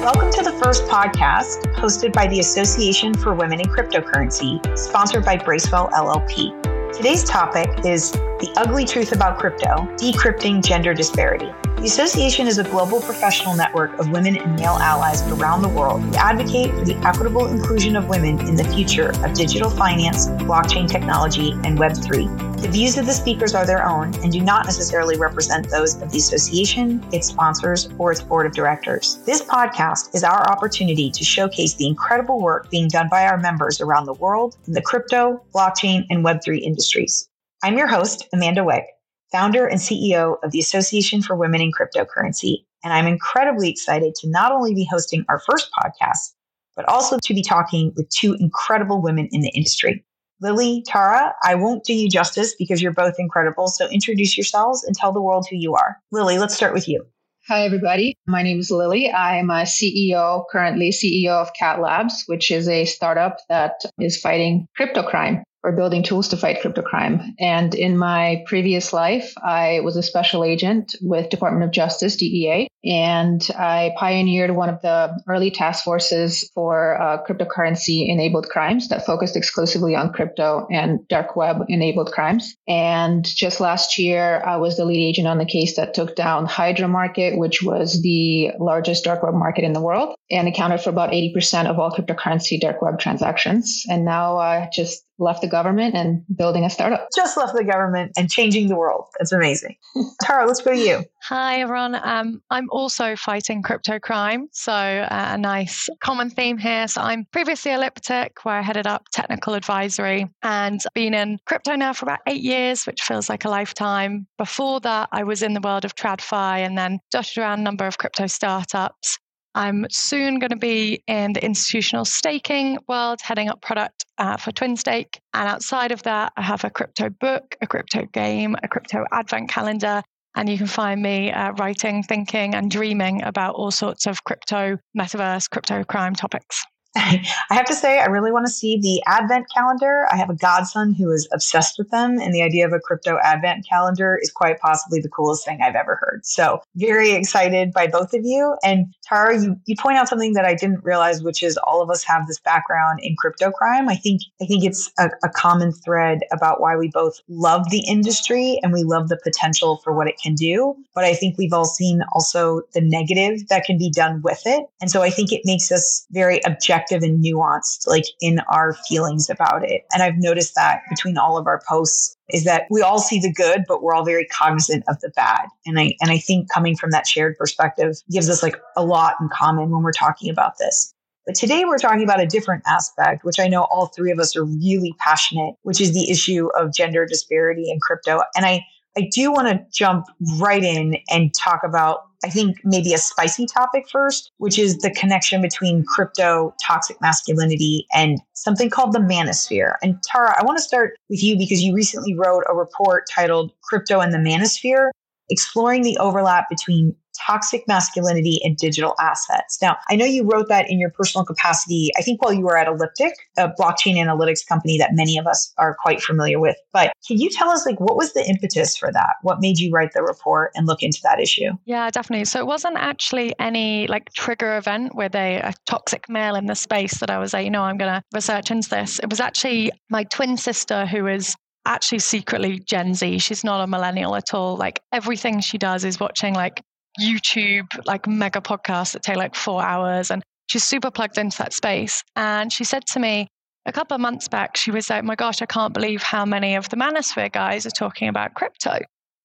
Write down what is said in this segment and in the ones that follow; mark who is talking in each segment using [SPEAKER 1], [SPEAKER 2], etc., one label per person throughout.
[SPEAKER 1] Welcome to the first podcast hosted by the Association for Women in Cryptocurrency, sponsored by Bracewell LLP. Today's topic is the ugly truth about crypto, decrypting gender disparity. The association is a global professional network of women and male allies around the world who advocate for the equitable inclusion of women in the future of digital finance, blockchain technology, and Web3. The views of the speakers are their own and do not necessarily represent those of the association, its sponsors, or its board of directors. This podcast is our opportunity to showcase the incredible work being done by our members around the world in the crypto, blockchain, and Web3 industries. I'm your host, Amanda Wick founder and CEO of the Association for Women in Cryptocurrency. And I'm incredibly excited to not only be hosting our first podcast, but also to be talking with two incredible women in the industry. Lili, Tara, I won't do you justice because you're both incredible. So introduce yourselves and tell the world who you are. Lili, let's start with you.
[SPEAKER 2] Hi, everybody. My name is Lili. I'm a CEO, currently CEO of Cat Labs, which is a startup that is fighting crypto crime or building tools to fight crypto crime. And in my previous life, I was a special agent with Department of Justice, DEA, and I pioneered one of the early task forces for uh, cryptocurrency enabled crimes that focused exclusively on crypto and dark web enabled crimes. And just last year, I was the lead agent on the case that took down Hydra Market, which was the largest dark web market in the world and accounted for about 80% of all cryptocurrency dark web transactions. And now I uh, just left the government and building a startup.
[SPEAKER 1] Just left the government and changing the world. That's amazing. Tara, let's go to you.
[SPEAKER 3] Hi, everyone. Um, I'm also fighting crypto crime. So, uh, a nice common theme here. So, I'm previously Elliptic, where I headed up technical advisory and been in crypto now for about eight years, which feels like a lifetime. Before that, I was in the world of TradFi and then dotted around a number of crypto startups. I'm soon going to be in the institutional staking world, heading up product uh, for TwinStake. And outside of that, I have a crypto book, a crypto game, a crypto advent calendar. And you can find me uh, writing, thinking, and dreaming about all sorts of crypto, metaverse, crypto crime topics.
[SPEAKER 1] I have to say, I really want to see the advent calendar. I have a godson who is obsessed with them, and the idea of a crypto advent calendar is quite possibly the coolest thing I've ever heard. So, very excited by both of you. And Tara, you, you point out something that I didn't realize, which is all of us have this background in crypto crime. I think I think it's a, a common thread about why we both love the industry and we love the potential for what it can do. But I think we've all seen also the negative that can be done with it. And so I think it makes us very objective and nuanced, like in our feelings about it. And I've noticed that between all of our posts is that we all see the good, but we're all very cognizant of the bad. And I, and I think coming from that shared perspective gives us like a lot in common when we're talking about this. But today we're talking about a different aspect, which I know all three of us are really passionate, which is the issue of gender disparity in crypto. And I, I do want to jump right in and talk about, I think, maybe a spicy topic first, which is the connection between crypto, toxic masculinity, and something called the manosphere. And Tara, I want to start with you because you recently wrote a report titled Crypto and the Manosphere exploring the overlap between toxic masculinity and digital assets. Now, I know you wrote that in your personal capacity, I think while you were at Elliptic, a blockchain analytics company that many of us are quite familiar with. But can you tell us like what was the impetus for that? What made you write the report and look into that issue?
[SPEAKER 3] Yeah, definitely. So it wasn't actually any like trigger event with a, a toxic male in the space that I was like, you know, I'm going to research into this. It was actually my twin sister who is actually secretly Gen Z. She's not a millennial at all. Like everything she does is watching like YouTube, like mega podcasts that take like four hours. And she's super plugged into that space. And she said to me a couple of months back, she was like, my gosh, I can't believe how many of the manosphere guys are talking about crypto.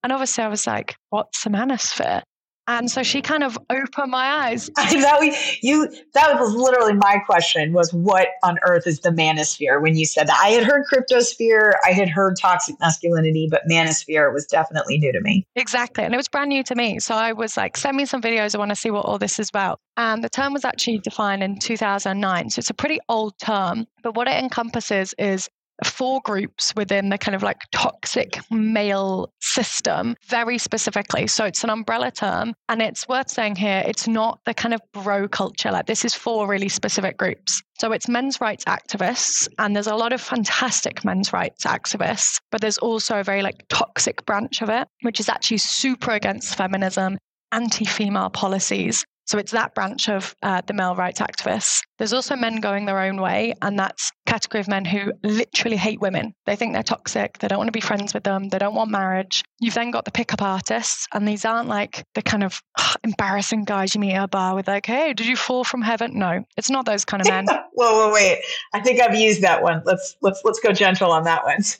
[SPEAKER 3] And obviously, I was like, what's a manosphere? And so she kind of opened my eyes.
[SPEAKER 1] that we, you that was literally my question was what on earth is the manosphere when you said that? I had heard cryptosphere, I had heard toxic masculinity, but manosphere was definitely new to me.
[SPEAKER 3] Exactly. And it was brand new to me. So I was like, send me some videos. I want to see what all this is about. And the term was actually defined in 2009. So it's a pretty old term, but what it encompasses is four groups within the kind of like toxic male system very specifically. So it's an umbrella term. And it's worth saying here, it's not the kind of bro culture. Like this is four really specific groups. So it's men's rights activists, and there's a lot of fantastic men's rights activists, but there's also a very like toxic branch of it, which is actually super against feminism, anti female policies, So it's that branch of uh, the male rights activists. There's also men going their own way, and that's category of men who literally hate women. They think they're toxic. They don't want to be friends with them. They don't want marriage. You've then got the pickup artists, and these aren't like the kind of ugh, embarrassing guys you meet at a bar with, like, "Hey, did you fall from heaven?" No, it's not those kind of men.
[SPEAKER 1] whoa, whoa, wait! I think I've used that one. Let's let's let's go gentle on that one.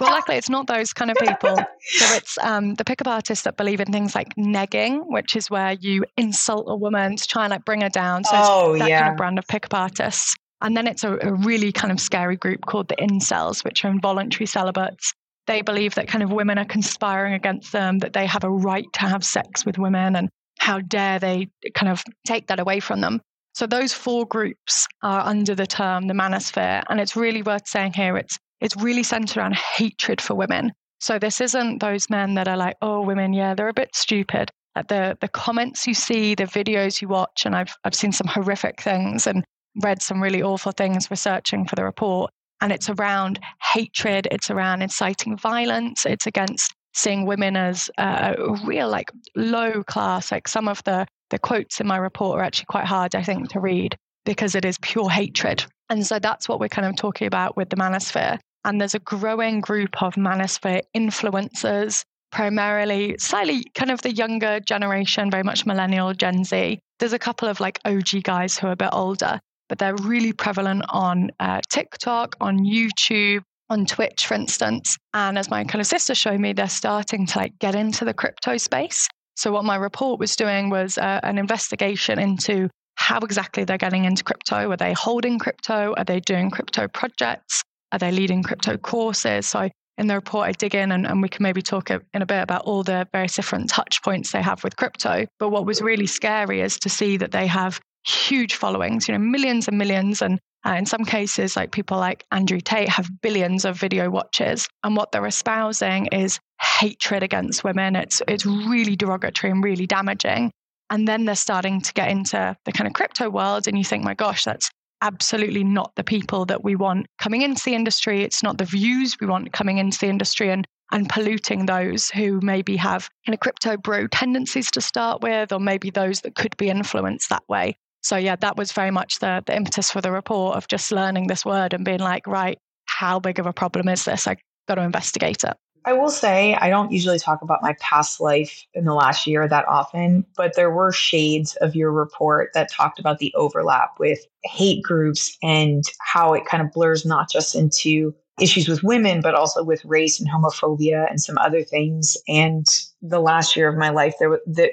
[SPEAKER 3] well, luckily, it's not those kind of people. So it's um, the pickup artists that believe in things like negging, which is where you insult a woman to try and like bring her down. So oh, that yeah. kind of brand of pickup artists. And then it's a, a really kind of scary group called the incels, which are involuntary celibates. They believe that kind of women are conspiring against them, that they have a right to have sex with women, and how dare they kind of take that away from them. So those four groups are under the term the manosphere. And it's really worth saying here it's it's really centered around hatred for women. So this isn't those men that are like, oh, women, yeah, they're a bit stupid. The the comments you see, the videos you watch, and I've I've seen some horrific things and read some really awful things researching for the report. And it's around hatred, it's around inciting violence, it's against seeing women as uh, a real like low class. Like some of the the quotes in my report are actually quite hard, I think, to read because it is pure hatred. And so that's what we're kind of talking about with the manosphere. And there's a growing group of manosphere influencers, primarily slightly kind of the younger generation, very much millennial, Gen Z. There's a couple of like OG guys who are a bit older, but they're really prevalent on uh, TikTok, on YouTube, on Twitch, for instance. And as my kind of sister showed me, they're starting to like get into the crypto space. So what my report was doing was uh, an investigation into how exactly they're getting into crypto. Are they holding crypto? Are they doing crypto projects? Are they leading crypto courses? So in the report, I dig in and, and we can maybe talk in a bit about all the various different touch points they have with crypto. But what was really scary is to see that they have huge followings, you know, millions and millions. And uh, in some cases, like people like Andrew Tate have billions of video watches. And what they're espousing is hatred against women. It's, it's really derogatory and really damaging. And then they're starting to get into the kind of crypto world. And you think, my gosh, that's absolutely not the people that we want coming into the industry. It's not the views we want coming into the industry and and polluting those who maybe have kind of crypto bro tendencies to start with, or maybe those that could be influenced that way. So yeah, that was very much the the impetus for the report of just learning this word and being like, right, how big of a problem is this? I've got to investigate it.
[SPEAKER 1] I will say I don't usually talk about my past life in the last year that often, but there were shades of your report that talked about the overlap with hate groups and how it kind of blurs not just into issues with women, but also with race and homophobia and some other things. And the last year of my life, there that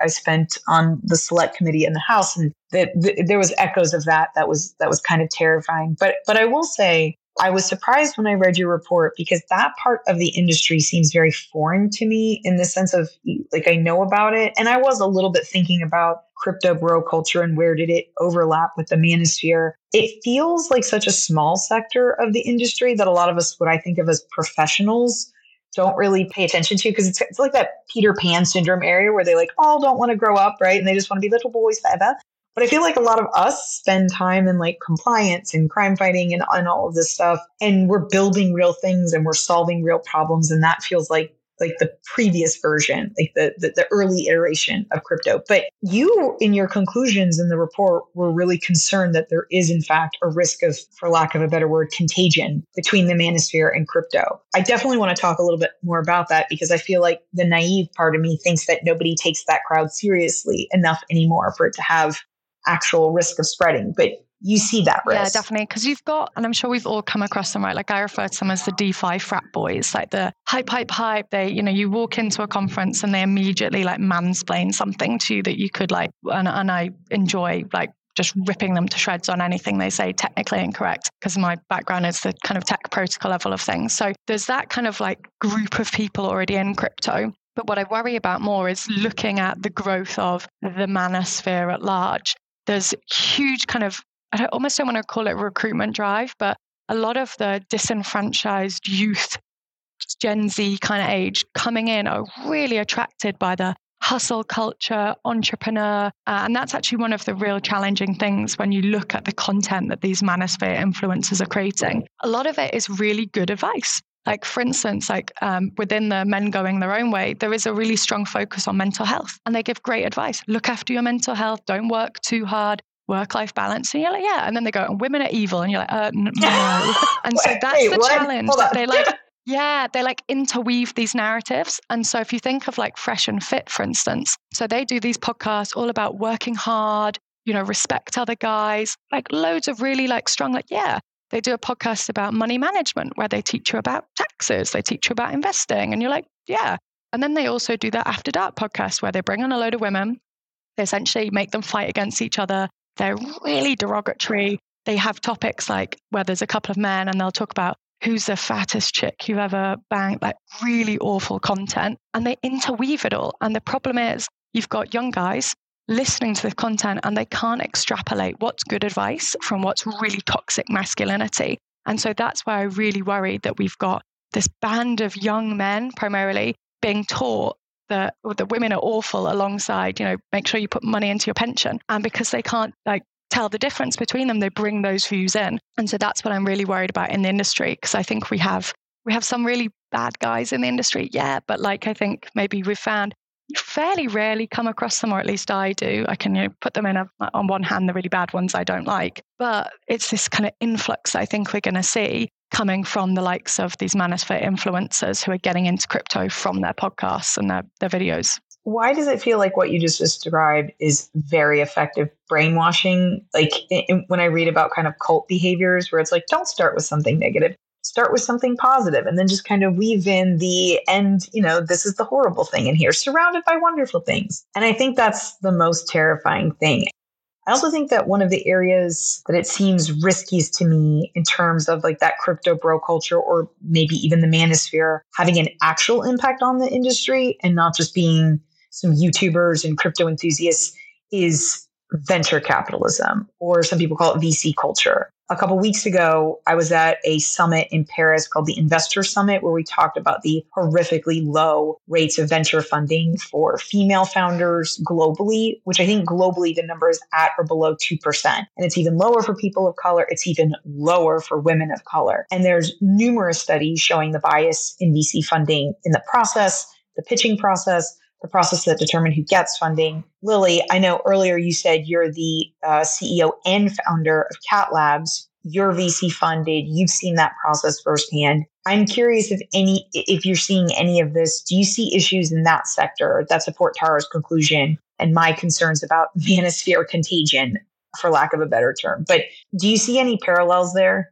[SPEAKER 1] I spent on the select committee in the House, and that the, there was echoes of that. That was that was kind of terrifying. But but I will say I was surprised when I read your report because that part of the industry seems very foreign to me in the sense of like I know about it. And I was a little bit thinking about crypto bro culture and where did it overlap with the manosphere. It feels like such a small sector of the industry that a lot of us, what I think of as professionals, don't really pay attention to because it's, it's like that Peter Pan syndrome area where they like all don't want to grow up, right? And they just want to be little boys forever. But I feel like a lot of us spend time in like compliance and crime fighting and, and all of this stuff. And we're building real things and we're solving real problems. And that feels like like the previous version, like the, the, the early iteration of crypto. But you, in your conclusions in the report, were really concerned that there is, in fact, a risk of, for lack of a better word, contagion between the manosphere and crypto. I definitely want to talk a little bit more about that because I feel like the naive part of me thinks that nobody takes that crowd seriously enough anymore for it to have actual risk of spreading. But you see that risk.
[SPEAKER 3] Yeah, definitely. Because you've got, and I'm sure we've all come across them, right? Like I refer to them as the DeFi frat boys, like the hype, hype, hype. They, you know, you walk into a conference and they immediately like mansplain something to you that you could like, and, and I enjoy like just ripping them to shreds on anything they say technically incorrect because my background is the kind of tech protocol level of things. So there's that kind of like group of people already in crypto. But what I worry about more is looking at the growth of the manosphere at large there's huge kind of I almost don't want to call it recruitment drive, but a lot of the disenfranchised youth, Gen Z kind of age coming in are really attracted by the hustle culture, entrepreneur. Uh, and that's actually one of the real challenging things when you look at the content that these manosphere influencers are creating. A lot of it is really good advice. Like, for instance, like um, within the men going their own way, there is a really strong focus on mental health. And they give great advice. Look after your mental health. Don't work too hard. Work life balance. And you're like, yeah. And then they go, and women are evil. And you're like, uh, no. and so that's Wait, the what? challenge that they like. Yeah, they like interweave these narratives. And so if you think of like Fresh and Fit, for instance, so they do these podcasts all about working hard, you know, respect other guys, like loads of really like strong, like, yeah, they do a podcast about money management where they teach you about taxes, they teach you about investing. And you're like, yeah. And then they also do that After Dark podcast where they bring on a load of women. They essentially make them fight against each other. They're really derogatory. They have topics like where there's a couple of men and they'll talk about who's the fattest chick you've ever banged, like really awful content. And they interweave it all. And the problem is, you've got young guys listening to the content and they can't extrapolate what's good advice from what's really toxic masculinity. And so that's why I really worry that we've got this band of young men primarily being taught that the women are awful alongside, you know, make sure you put money into your pension. And because they can't like tell the difference between them, they bring those views in. And so that's what I'm really worried about in the industry because I think we have we have some really bad guys in the industry, yeah, but like I think maybe we've found fairly rarely come across them, or at least I do. I can you know, put them in a, on one hand, the really bad ones I don't like. But it's this kind of influx I think we're going to see coming from the likes of these manosphere influencers who are getting into crypto from their podcasts and their, their videos.
[SPEAKER 1] Why does it feel like what you just described is very effective brainwashing? Like when I read about kind of cult behaviors where it's like, don't start with something negative start with something positive and then just kind of weave in the end, you know, this is the horrible thing in here, surrounded by wonderful things. And I think that's the most terrifying thing. I also think that one of the areas that it seems riskiest to me in terms of like that crypto bro culture or maybe even the manosphere having an actual impact on the industry and not just being some YouTubers and crypto enthusiasts is venture capitalism, or some people call it VC culture. A couple weeks ago, I was at a summit in Paris called the Investor Summit, where we talked about the horrifically low rates of venture funding for female founders globally, which I think globally the number is at or below 2%. And it's even lower for people of color. It's even lower for women of color. And there's numerous studies showing the bias in VC funding in the process, the pitching process, the process that determine who gets funding. Lili, I know earlier you said you're the uh, CEO and founder of Cat Labs. You're VC funded. You've seen that process firsthand. I'm curious if any, if you're seeing any of this. Do you see issues in that sector that support Tara's conclusion and my concerns about manosphere contagion, for lack of a better term? But do you see any parallels there?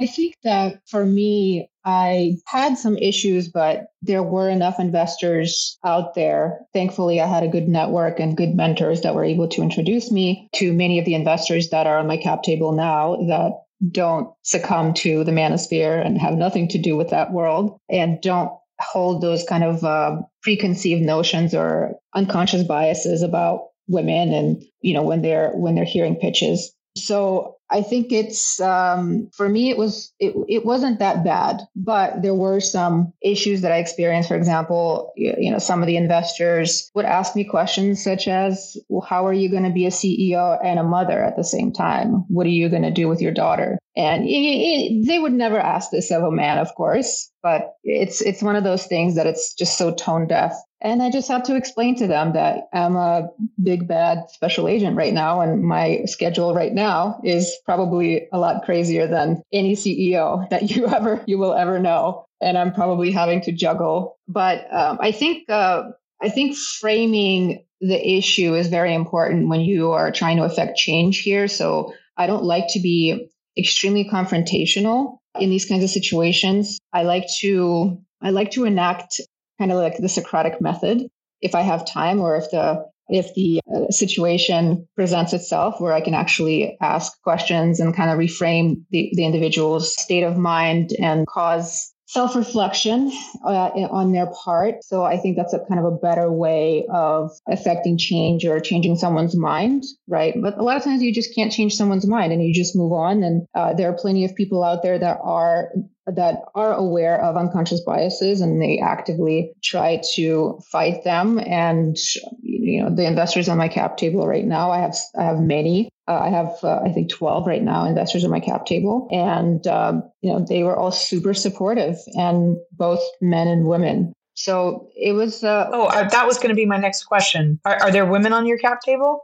[SPEAKER 2] I think that for me, I had some issues, but there were enough investors out there. Thankfully, I had a good network and good mentors that were able to introduce me to many of the investors that are on my cap table now that don't succumb to the manosphere and have nothing to do with that world and don't hold those kind of uh, preconceived notions or unconscious biases about women and you know when they're when they're hearing pitches so I think it's um, for me it was it, it wasn't that bad, but there were some issues that I experienced. For example, you, you know some of the investors would ask me questions such as, well, "How are you going to be a CEO and a mother at the same time? What are you going to do with your daughter?" And it, it, they would never ask this of a man, of course, but it's it's one of those things that it's just so tone deaf and I just had to explain to them that I'm a big bad special agent right now, and my schedule right now is probably a lot crazier than any CEO that you ever you will ever know. And I'm probably having to juggle. But um, I think uh, I think framing the issue is very important when you are trying to affect change here. So I don't like to be extremely confrontational in these kinds of situations. I like to I like to enact kind of like the Socratic method. If I have time or if the if the uh, situation presents itself where I can actually ask questions and kind of reframe the, the individual's state of mind and cause self reflection uh, on their part. So I think that's a kind of a better way of affecting change or changing someone's mind, right? But a lot of times you just can't change someone's mind and you just move on. And uh, there are plenty of people out there that are that are aware of unconscious biases and they actively try to fight them and you know the investors on my cap table right now i have i have many Uh, I have, uh, I think, 12 right now investors on my cap table. And, um, you know, they were all super supportive and both men and women. So it was. Uh,
[SPEAKER 1] oh, uh, that was going to be my next question. Are, are there women on your cap table?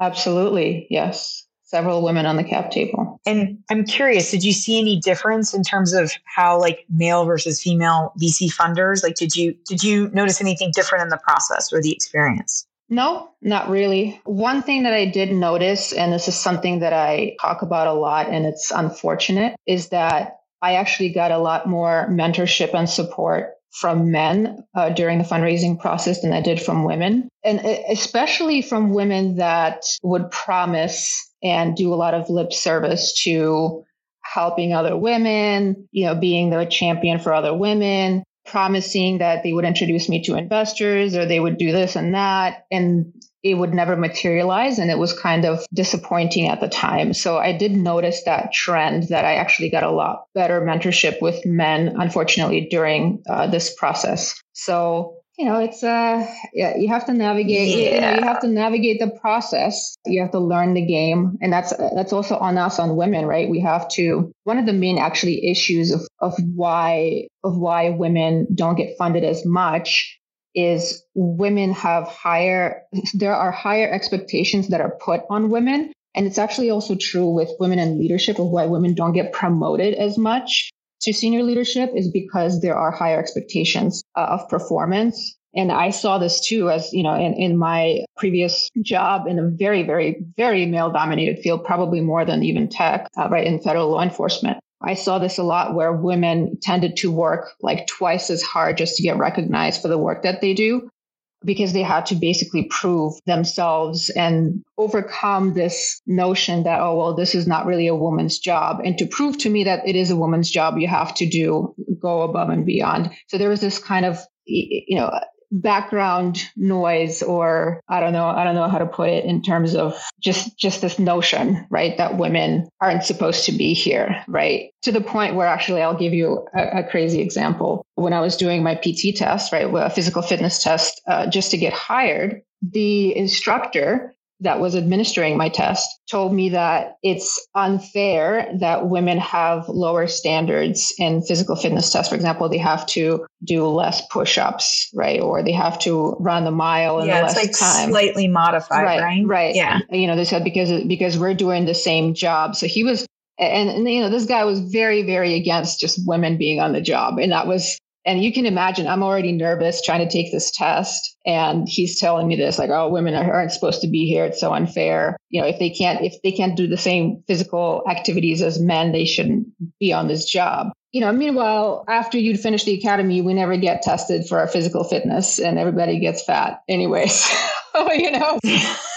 [SPEAKER 2] Absolutely. Yes several women on the cap table.
[SPEAKER 1] And I'm curious, did you see any difference in terms of how like male versus female VC funders? Like did you did you notice anything different in the process or the experience?
[SPEAKER 2] No, not really. One thing that I did notice, and this is something that I talk about a lot, and it's unfortunate, is that I actually got a lot more mentorship and support from men uh, during the fundraising process than I did from women. And especially from women that would promise and do a lot of lip service to helping other women, you know, being the champion for other women, promising that they would introduce me to investors or they would do this and that. And it would never materialize. And it was kind of disappointing at the time. So I did notice that trend that I actually got a lot better mentorship with men, unfortunately, during uh, this process. So you know it's uh yeah you have to navigate yeah. you know you have to navigate the process. You have to learn the game and that's that's also on us on women right? We have to one of the main actually issues of of why of why women don't get funded as much is women have higher there are higher expectations that are put on women and it's actually also true with women in leadership of why women don't get promoted as much to senior leadership is because there are higher expectations uh, of performance. And I saw this too, as you know, in, in my previous job in a very, very, very male dominated field, probably more than even tech, uh, right, in federal law enforcement. I saw this a lot where women tended to work like twice as hard just to get recognized for the work that they do because they had to basically prove themselves and overcome this notion that, oh, well, this is not really a woman's job. And to prove to me that it is a woman's job, you have to do go above and beyond. So there was this kind of, you know, background noise or i don't know i don't know how to put it in terms of just just this notion right that women aren't supposed to be here right? To the point where actually i'll give you a, a crazy example. When i was doing my pt test right a physical fitness test uh, just to get hired the instructor that was administering my test told me that it's unfair that women have lower standards in physical fitness tests. For example, they have to do less push-ups, right? Or they have to run the mile in yeah, less
[SPEAKER 1] like
[SPEAKER 2] time.
[SPEAKER 1] Slightly modified, right?
[SPEAKER 2] Right. right.
[SPEAKER 1] Yeah.
[SPEAKER 2] You know, they said because because we're doing the same job. So he was and, and you know this guy was very very against just women being on the job and that was and you can imagine, I'm already nervous trying to take this test. And he's telling me this, like, oh, women aren't supposed to be here. It's so unfair. You know, if they can't, if they can't do the same physical activities as men, they shouldn't be on this job. You know, meanwhile, after you'd finish the academy, we never get tested for our physical fitness and everybody gets fat anyways. you know.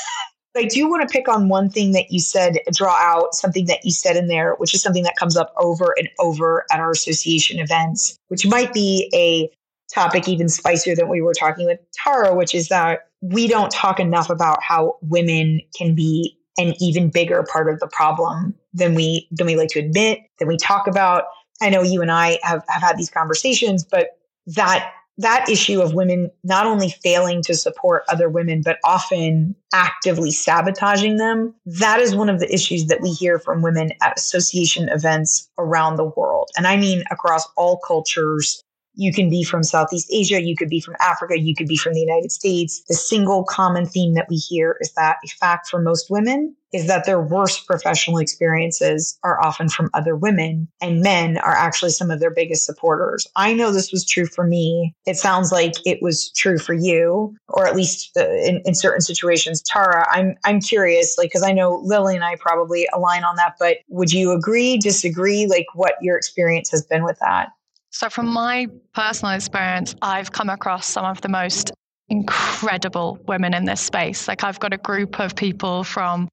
[SPEAKER 1] I do want to pick on one thing that you said, draw out something that you said in there, which is something that comes up over and over at our association events, which might be a topic even spicier than we were talking with Tara, which is that we don't talk enough about how women can be an even bigger part of the problem than we than we like to admit, than we talk about. I know you and I have, have had these conversations, but that that issue of women not only failing to support other women, but often actively sabotaging them, that is one of the issues that we hear from women at association events around the world. And I mean across all cultures, you can be from Southeast Asia, you could be from Africa, you could be from the United States. The single common theme that we hear is that a fact for most women is that their worst professional experiences are often from other women and men are actually some of their biggest supporters. I know this was true for me. It sounds like it was true for you, or at least uh, in, in certain situations. Tara, I'm, I'm curious, like, cause I know Lili and I probably align on that, but would you agree, disagree, like what your experience has been with that?
[SPEAKER 3] So, from my personal experience, I've come across some of the most incredible women in this space. Like, I've got a group of people from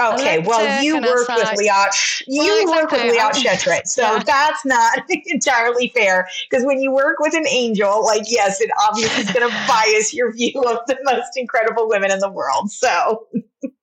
[SPEAKER 1] Okay, well, you work with Liat. You well, exactly. work with Liat um, Shetrit, so yeah. that's not entirely fair. Because when you work with an angel, like yes, it obviously is going to bias your view of the most incredible women in the world. So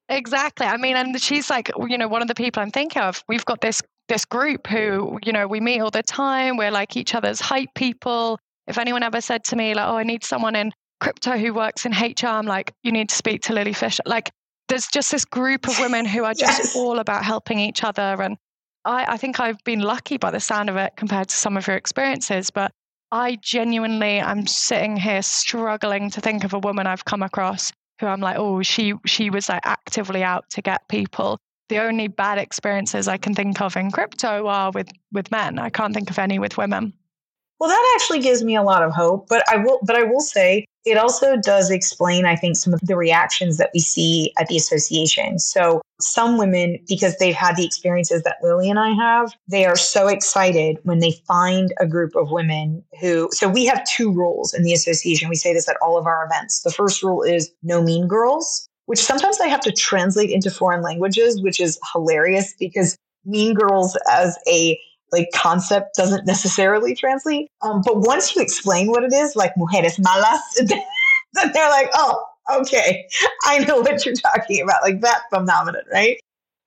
[SPEAKER 3] exactly. I mean, and she's like, you know, one of the people I'm thinking of. We've got this this group who, you know, we meet all the time. We're like each other's hype people. If anyone ever said to me, like, oh, I need someone in crypto who works in HR, I'm like, you need to speak to Lily Fisher. Like, there's just this group of women who are just yes. all about helping each other. And I, I think I've been lucky by the sound of it compared to some of your experiences, but I genuinely I'm sitting here struggling to think of a woman I've come across who I'm like, oh, she she was like actively out to get people. The only bad experiences I can think of in crypto are with with men. I can't think of any with women.
[SPEAKER 1] Well, that actually gives me a lot of hope, but I will but I will say it also does explain I think some of the reactions that we see at the association. So, some women because they've had the experiences that Lili and I have, they are so excited when they find a group of women who so we have two rules in the association. We say this at all of our events. The first rule is no mean girls, which sometimes I have to translate into foreign languages, which is hilarious because mean girls as a like concept doesn't necessarily translate. Um, but once you explain what it is, like mujeres malas, then they're like, oh, okay, I know what you're talking about, like that phenomenon, right?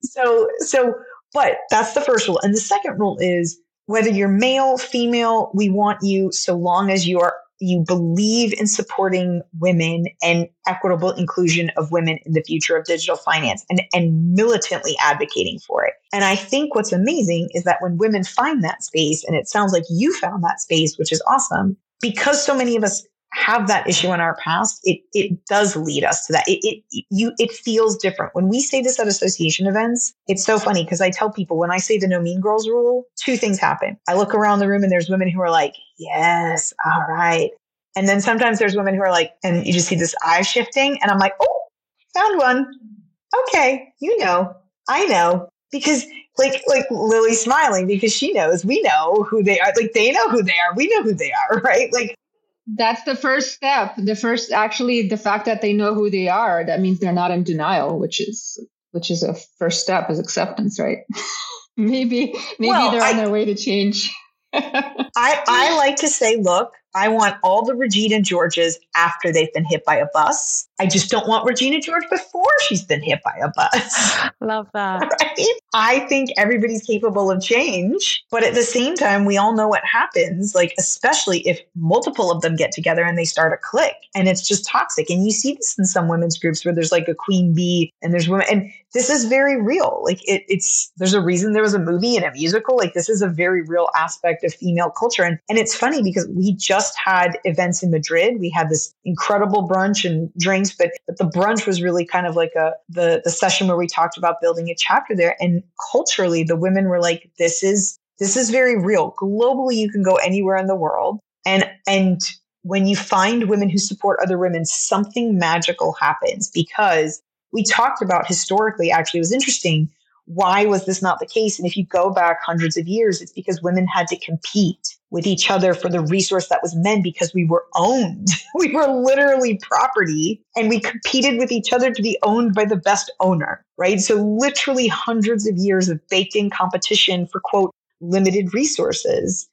[SPEAKER 1] So, so, but that's the first rule. And the second rule is whether you're male, female, we want you so long as you are you believe in supporting women and equitable inclusion of women in the future of digital finance and, and militantly advocating for it. And I think what's amazing is that when women find that space, and it sounds like you found that space, which is awesome, because so many of us have that issue in our past, it it does lead us to that. It it you it feels different. When we say this at association events, it's so funny because I tell people when I say the no mean girls rule, two things happen. I look around the room and there's women who are like, Yes, all right. And then sometimes there's women who are like, and you just see this eye shifting, and I'm like, Oh, found one. Okay, you know, I know. Because like like Lili's smiling because she knows we know who they are. Like they know who they are. We know who they are, right? Like
[SPEAKER 2] that's the first step. The first, actually, the fact that they know who they are, that means they're not in denial, which is which is a first step is acceptance, right? maybe maybe well, they're I, on their way to change.
[SPEAKER 1] I I like to say, look, I want all the Regina Georges after they've been hit by a bus. I just don't want Regina George before she's been hit by a bus.
[SPEAKER 3] Love that.
[SPEAKER 1] Right? I think everybody's capable of change, but at the same time, we all know what happens, like, especially if multiple of them get together and they start a clique and it's just toxic. And you see this in some women's groups where there's like a queen bee and there's women, and this is very real. Like, it, it's, there's a reason there was a movie and a musical. Like, this is a very real aspect of female culture. And, and it's funny because we just had events in Madrid. We had this incredible brunch and drinks, but, but the brunch was really kind of like a, the, the session where we talked about building a chapter there. And culturally, the women were like, this is, this is very real. Globally, you can go anywhere in the world. And, and when you find women who support other women, something magical happens because we talked about historically, actually, it was interesting. Why was this not the case? And if you go back hundreds of years, it's because women had to compete with each other for the resource that was men because we were owned. we were literally property and we competed with each other to be owned by the best owner, right? So literally hundreds of years of baked in competition for quote, limited resources.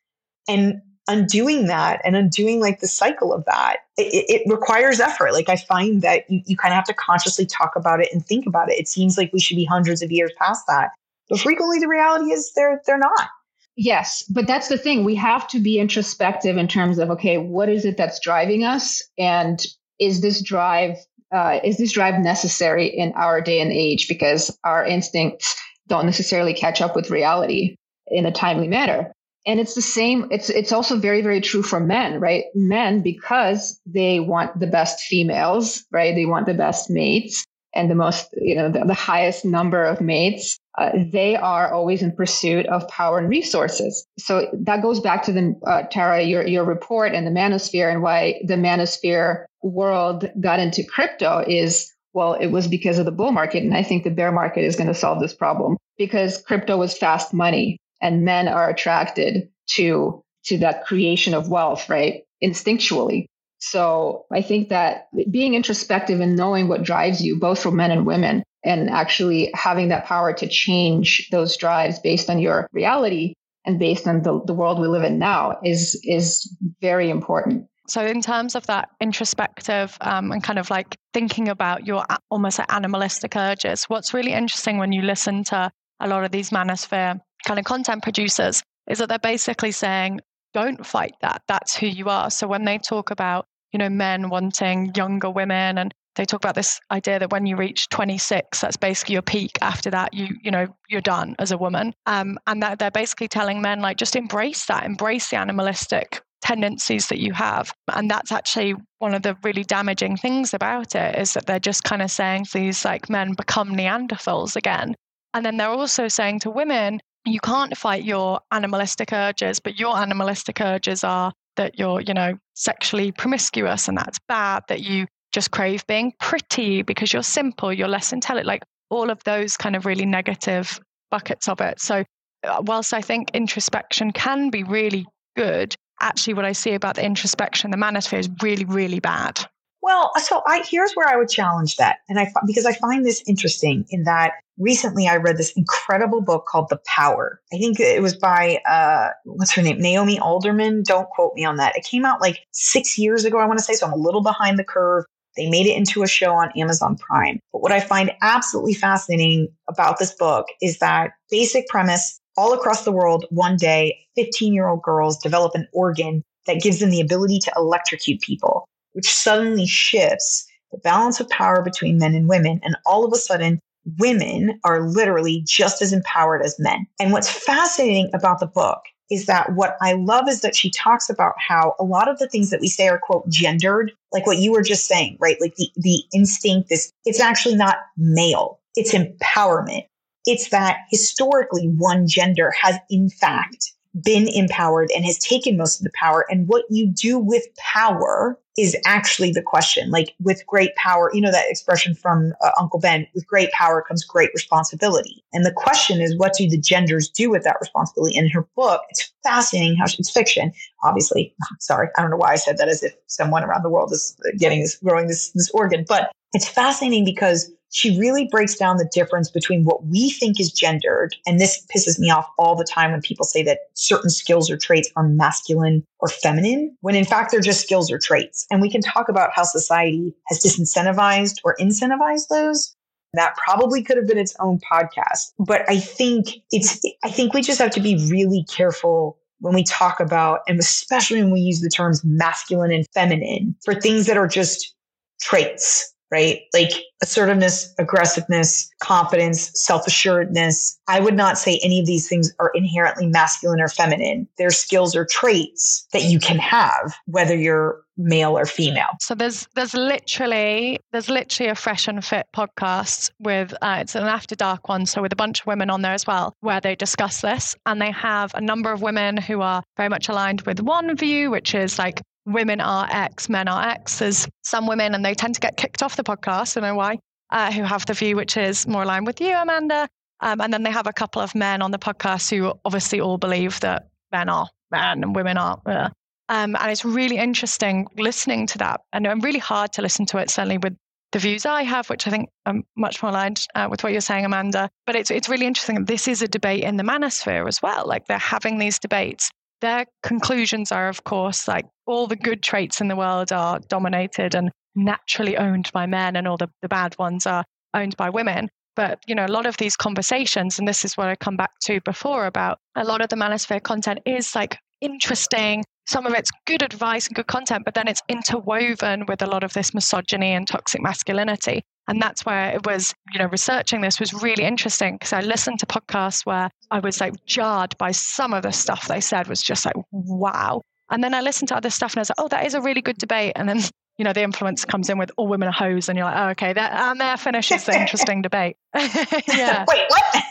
[SPEAKER 1] And undoing that and undoing like the cycle of that, it, it requires effort. Like I find that you, you kind of have to consciously talk about it and think about it. It seems like we should be hundreds of years past that. But frequently the reality is they're they're not.
[SPEAKER 2] Yes, but that's the thing. We have to be introspective in terms of okay, what is it that's driving us, and is this drive uh, is this drive necessary in our day and age? Because our instincts don't necessarily catch up with reality in a timely manner. And it's the same. It's it's also very very true for men, right? Men because they want the best females, right? They want the best mates and the most, you know, the, the highest number of mates uh, they are always in pursuit of power and resources. So that goes back to the uh, Tara, your your report and the manosphere and why the manosphere world got into crypto is well, it was because of the bull market, and I think the bear market is going to solve this problem because crypto was fast money, and men are attracted to to that creation of wealth, right? Instinctually. So I think that being introspective and knowing what drives you, both for men and women, and actually having that power to change those drives based on your reality and based on the, the world we live in now is is very important.
[SPEAKER 3] So, in terms of that introspective um, and kind of like thinking about your almost animalistic urges, what's really interesting when you listen to a lot of these manosphere kind of content producers is that they're basically saying, don't fight that. That's who you are. So, when they talk about, you know, men wanting younger women and they talk about this idea that when you reach 26 that's basically your peak. After that you you know you're done as a woman. Um, and that they're basically telling men like just embrace that. Embrace the animalistic tendencies that you have. And that's actually one of the really damaging things about it is that they're just kind of saying these like men become neanderthals again. And then they're also saying to women you can't fight your animalistic urges but your animalistic urges are that you're you know sexually promiscuous and that's bad that you just crave being pretty because you're simple, you're less intelligent, like all of those kind of really negative buckets of it. So, uh, whilst I think introspection can be really good, actually, what I see about the introspection, the manosphere is really, really bad.
[SPEAKER 1] Well, so I here's where I would challenge that, and I because I find this interesting in that recently I read this incredible book called The Power. I think it was by uh, what's her name, Naomi Alderman. Don't quote me on that. It came out like six years ago, I want to say, so I'm a little behind the curve. They made it into a show on Amazon Prime. But what I find absolutely fascinating about this book is that basic premise all across the world, one day, 15 year old girls develop an organ that gives them the ability to electrocute people, which suddenly shifts the balance of power between men and women. And all of a sudden, women are literally just as empowered as men. And what's fascinating about the book is that what I love is that she talks about how a lot of the things that we say are quote gendered, like what you were just saying, right? Like the, the instinct, this, it's actually not male. It's empowerment. It's that historically one gender has in fact been empowered and has taken most of the power. And what you do with power is actually the question. Like with great power, you know, that expression from uh, Uncle Ben, with great power comes great responsibility. And the question is, what do the genders do with that responsibility? In her book, it's fascinating how she, it's fiction, obviously. Sorry, I don't know why I said that as if someone around the world is getting this, growing this, this organ, but it's fascinating because she really breaks down the difference between what we think is gendered. And this pisses me off all the time when people say that certain skills or traits are masculine or feminine, when in fact they're just skills or traits. And we can talk about how society has disincentivized or incentivized those. That probably could have been its own podcast. But I think it's, I think we just have to be really careful when we talk about, and especially when we use the terms masculine and feminine for things that are just traits right? Like assertiveness, aggressiveness, confidence, self assuredness. I would not say any of these things are inherently masculine or feminine. They're skills or traits that you can have, whether you're male or female.
[SPEAKER 3] So there's there's literally there's literally a fresh and fit podcast with uh, it's an after dark one, so with a bunch of women on there as well, where they discuss this, and they have a number of women who are very much aligned with one view, which is like women are X, men are X. There's some women, and they tend to get kicked off the podcast. I don't know why. Uh, who have the view which is more aligned with you, Amanda. Um, and then they have a couple of men on the podcast who obviously all believe that men are men and women are. Uh. Um, and it's really interesting listening to that, and I'm really hard to listen to it. Certainly with the views I have, which I think are much more aligned uh, with what you're saying, Amanda. But it's it's really interesting. This is a debate in the manosphere as well. Like they're having these debates their conclusions are, of course, like all the good traits in the world are dominated and naturally owned by men, and all the, the bad ones are owned by women. But, you know, a lot of these conversations, and this is what I come back to before about a lot of the manosphere content is like interesting. Some of it's good advice and good content, but then it's interwoven with a lot of this misogyny and toxic masculinity. And that's where it was, you know, researching this was really interesting because I listened to podcasts where I was like jarred by some of the stuff they said was just like, wow. And then I listened to other stuff and I was like, oh, that is a really good debate. And then, you know, the influence comes in with all women are hoes. And you're like, oh, okay, that, and there finishes the interesting debate.
[SPEAKER 1] yeah. Wait, what?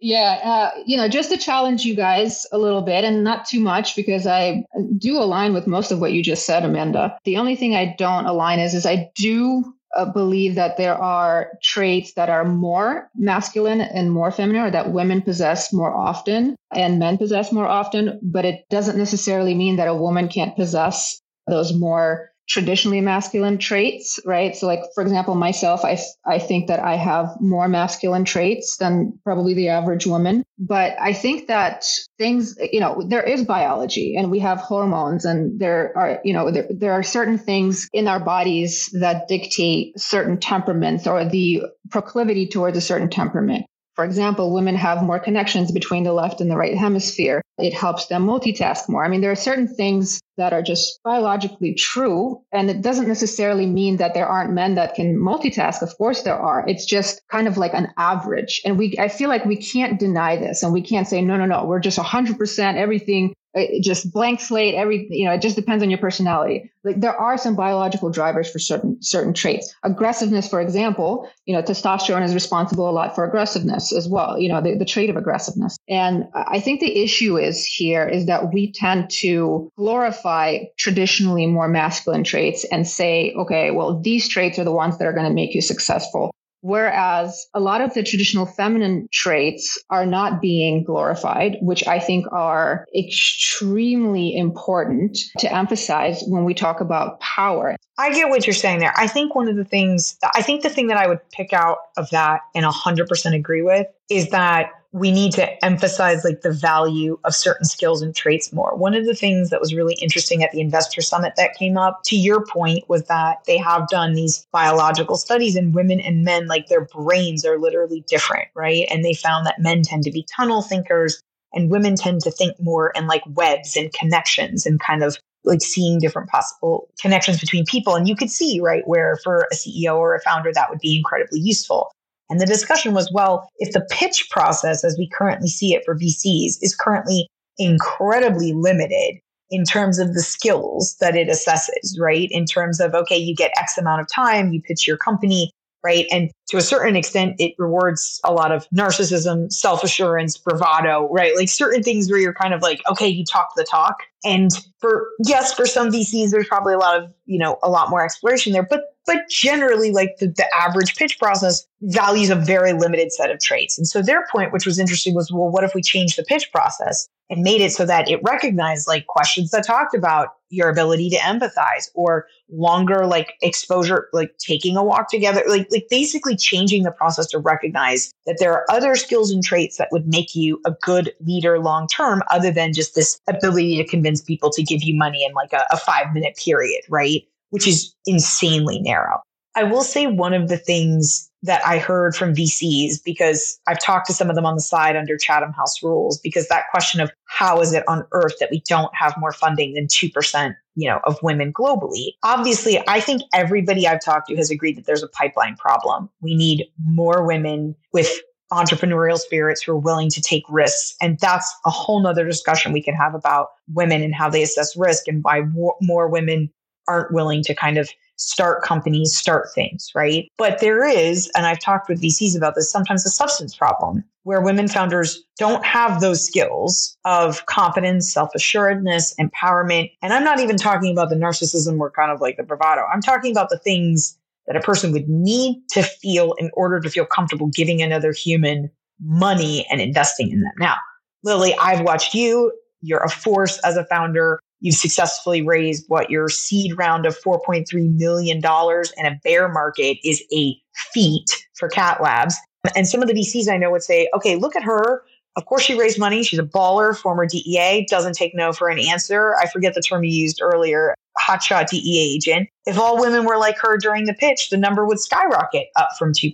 [SPEAKER 2] Yeah, uh, you know, just to challenge you guys a little bit and not too much because I do align with most of what you just said, Amanda. The only thing I don't align is, is I do uh, believe that there are traits that are more masculine and more feminine, or that women possess more often and men possess more often. But it doesn't necessarily mean that a woman can't possess those more traditionally masculine traits, right? So like, for example, myself, I, I think that I have more masculine traits than probably the average woman. But I think that things, you know, there is biology and we have hormones and there are, you know, there, there are certain things in our bodies that dictate certain temperaments or the proclivity towards a certain temperament. For example, women have more connections between the left and the right hemisphere. It helps them multitask more. I mean, there are certain things that are just biologically true. And it doesn't necessarily mean that there aren't men that can multitask. Of course there are. It's just kind of like an average. And we, I feel like we can't deny this and we can't say, no, no, no, we're just 100% everything just blank slate every you know it just depends on your personality. Like there are some biological drivers for certain certain traits. Aggressiveness for example you know testosterone is responsible a lot for aggressiveness as well you know the, the trait of aggressiveness. And i think the issue is here is that we tend to glorify traditionally more masculine traits and say okay well these traits are the ones that are going to make you successful Whereas a lot of the traditional feminine traits are not being glorified, which I think are extremely important to emphasize when we talk about power.
[SPEAKER 1] I get what you're saying there. I think one of the things, I think the thing that I would pick out of that and 100% agree with is that we need to emphasize like the value of certain skills and traits more. One of the things that was really interesting at the investor summit that came up to your point was that they have done these biological studies and women and men like their brains are literally different, right? And they found that men tend to be tunnel thinkers and women tend to think more in like webs and connections and kind of like seeing different possible connections between people and you could see right where for a CEO or a founder that would be incredibly useful. And the discussion was well, if the pitch process as we currently see it for VCs is currently incredibly limited in terms of the skills that it assesses, right? In terms of, okay, you get X amount of time, you pitch your company, right? And to a certain extent, it rewards a lot of narcissism, self assurance, bravado, right? Like certain things where you're kind of like, okay, you talk the talk. And for, yes, for some VCs, there's probably a lot of, you know, a lot more exploration there, but but generally like the, the average pitch process values a very limited set of traits. And so their point which was interesting was well what if we change the pitch process and made it so that it recognized like questions that talked about your ability to empathize or longer like exposure like taking a walk together like like basically changing the process to recognize that there are other skills and traits that would make you a good leader long term other than just this ability to convince people to give you money in like a, a five minute period right which is insanely narrow. I will say one of the things that I heard from VCs because I've talked to some of them on the side under Chatham House rules because that question of how is it on earth that we don't have more funding than 2%, you know, of women globally. Obviously, I think everybody I've talked to has agreed that there's a pipeline problem. We need more women with entrepreneurial spirits who are willing to take risks. And that's a whole nother discussion we can have about women and how they assess risk and why more women aren't willing to kind of start companies, start things, right? But there is, and I've talked with VCs about this, sometimes a substance problem where women founders don't have those skills of confidence, self assuredness, empowerment. And I'm not even talking about the narcissism or kind of like the bravado. I'm talking about the things that a person would need to feel in order to feel comfortable giving another human money and investing in them. Now, Lili, I've watched you. You're a force as a founder. You've successfully raised what your seed round of $4.3 million and a bear market is a feat for Cat Labs. And some of the VCs I know would say, okay, look at her. Of course, she raised money. She's a baller, former DEA, doesn't take no for an answer. I forget the term you used earlier, hotshot DEA agent. If all women were like her during the pitch, the number would skyrocket up from 2%.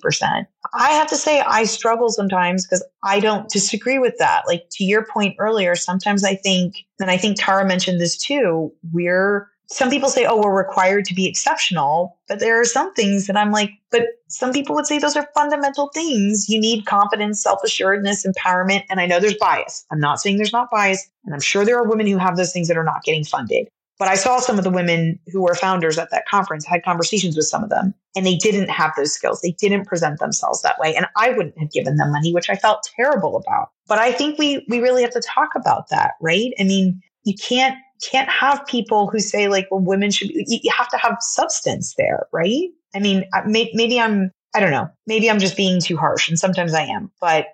[SPEAKER 1] I have to say, I struggle sometimes because I don't disagree with that. Like to your point earlier, sometimes I think, and I think Tara mentioned this too, we're some people say, oh, we're required to be exceptional. But there are some things that I'm like, but some people would say those are fundamental things. You need confidence, self assuredness, empowerment. And I know there's bias. I'm not saying there's not bias. And I'm sure there are women who have those things that are not getting funded. But I saw some of the women who were founders at that conference, had conversations with some of them, and they didn't have those skills. They didn't present themselves that way. And I wouldn't have given them money, which I felt terrible about. But I think we we really have to talk about that, right? I mean, you can't can't have people who say like, well, women should. You have to have substance there, right? I mean, maybe I'm. I don't know. Maybe I'm just being too harsh, and sometimes I am. But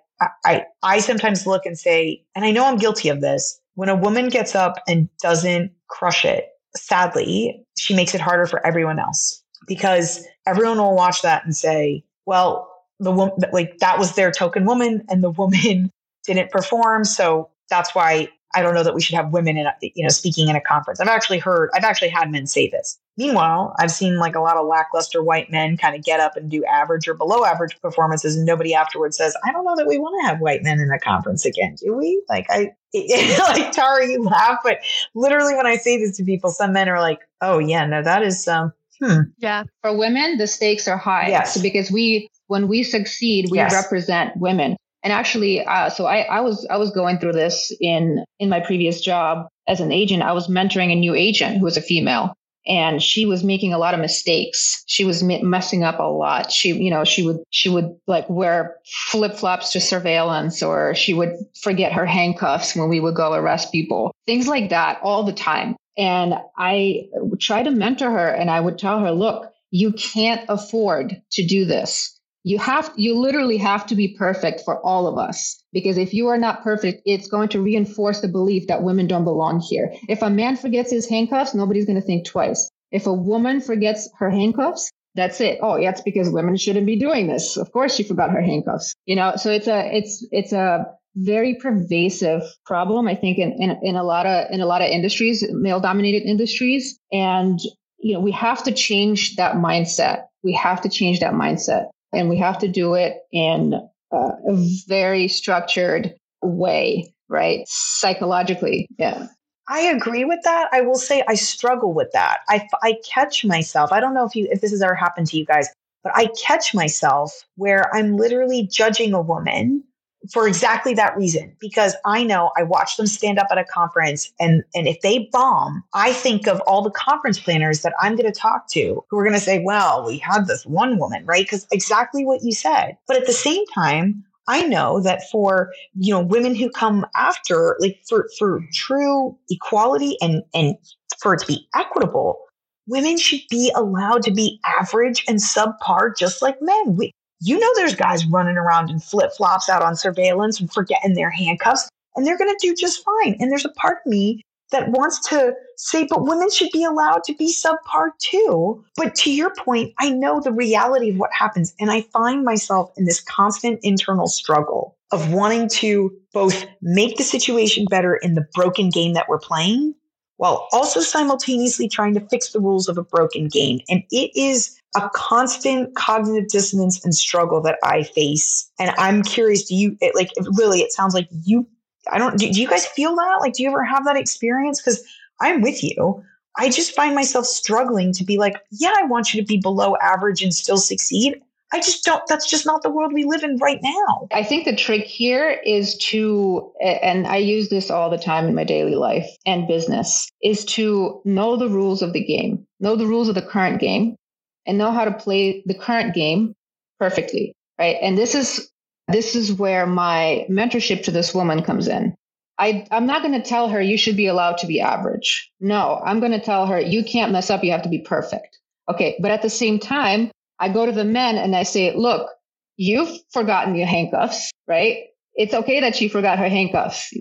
[SPEAKER 1] I, I sometimes look and say, and I know I'm guilty of this. When a woman gets up and doesn't crush it, sadly, she makes it harder for everyone else because everyone will watch that and say, well, the woman, like that was their token woman and the woman didn't perform. So that's why I don't know that we should have women in, a, you know, speaking in a conference. I've actually heard, I've actually had men say this. Meanwhile, I've seen like a lot of lackluster white men kind of get up and do average or below average performances, and nobody afterwards says, "I don't know that we want to have white men in a conference again, do we?" Like I, like Tara, you laugh, but literally when I say this to people, some men are like, "Oh yeah, no, that is um,
[SPEAKER 3] hmm. yeah."
[SPEAKER 2] For women, the stakes are high,
[SPEAKER 1] yes,
[SPEAKER 2] because we when we succeed, we yes. represent women. And actually, uh, so I, I was I was going through this in in my previous job as an agent. I was mentoring a new agent who was a female, and she was making a lot of mistakes. She was messing up a lot. She, you know, she would she would like wear flip flops to surveillance, or she would forget her handcuffs when we would go arrest people. Things like that all the time. And I would try to mentor her, and I would tell her, "Look, you can't afford to do this you have you literally have to be perfect for all of us because if you are not perfect it's going to reinforce the belief that women don't belong here. If a man forgets his handcuffs nobody's going to think twice. If a woman forgets her handcuffs that's it. Oh yeah it's because women shouldn't be doing this. Of course she forgot her handcuffs. You know so it's a it's it's a very pervasive problem i think in, in, in a lot of in a lot of industries male dominated industries. And you know we have to change that mindset. We have to change that mindset and we have to do it in a very structured way, right? Psychologically. Yeah.
[SPEAKER 1] I agree with that. I will say I struggle with that. I, I catch myself. I don't know if you if this has ever happened to you guys, but I catch myself where I'm literally judging a woman for exactly that reason because I know I watch them stand up at a conference and and if they bomb, I think of all the conference planners that I'm going to talk to who are going to say, "Well, we had this one woman, right?" Cuz exactly what you said. But at the same time, I know that for, you know, women who come after like for for true equality and and for it to be equitable, women should be allowed to be average and subpar just like men. We, you know, there's guys running around in flip flops out on surveillance and forgetting their handcuffs, and they're going to do just fine. And there's a part of me that wants to say, but women should be allowed to be subpar too. But to your point, I know the reality of what happens. And I find myself in this constant internal struggle of wanting to both make the situation better in the broken game that we're playing while also simultaneously trying to fix the rules of a broken game. And it is a constant cognitive dissonance and struggle that I face. And I'm curious, do you, it, like, really, it sounds like you, I don't, do, do you guys feel that? Like, do you ever have that experience? Because I'm with you. I just find myself struggling to be like, yeah, I want you to be below average and still succeed. I just don't, that's just not the world we live in right now.
[SPEAKER 2] I think the trick here is to, and I use this all the time in my daily life and business, is to know the rules of the game, know the rules of the current game, and know how to play the current game perfectly. Right. And this is, this is where my mentorship to this woman comes in. I, I'm not going to tell her you should be allowed to be average. No, I'm going to tell her you can't mess up. You have to be perfect. Okay. But at the same time, I go to the men and I say, look, you've forgotten your handcuffs, right? It's okay that she forgot her handcuffs.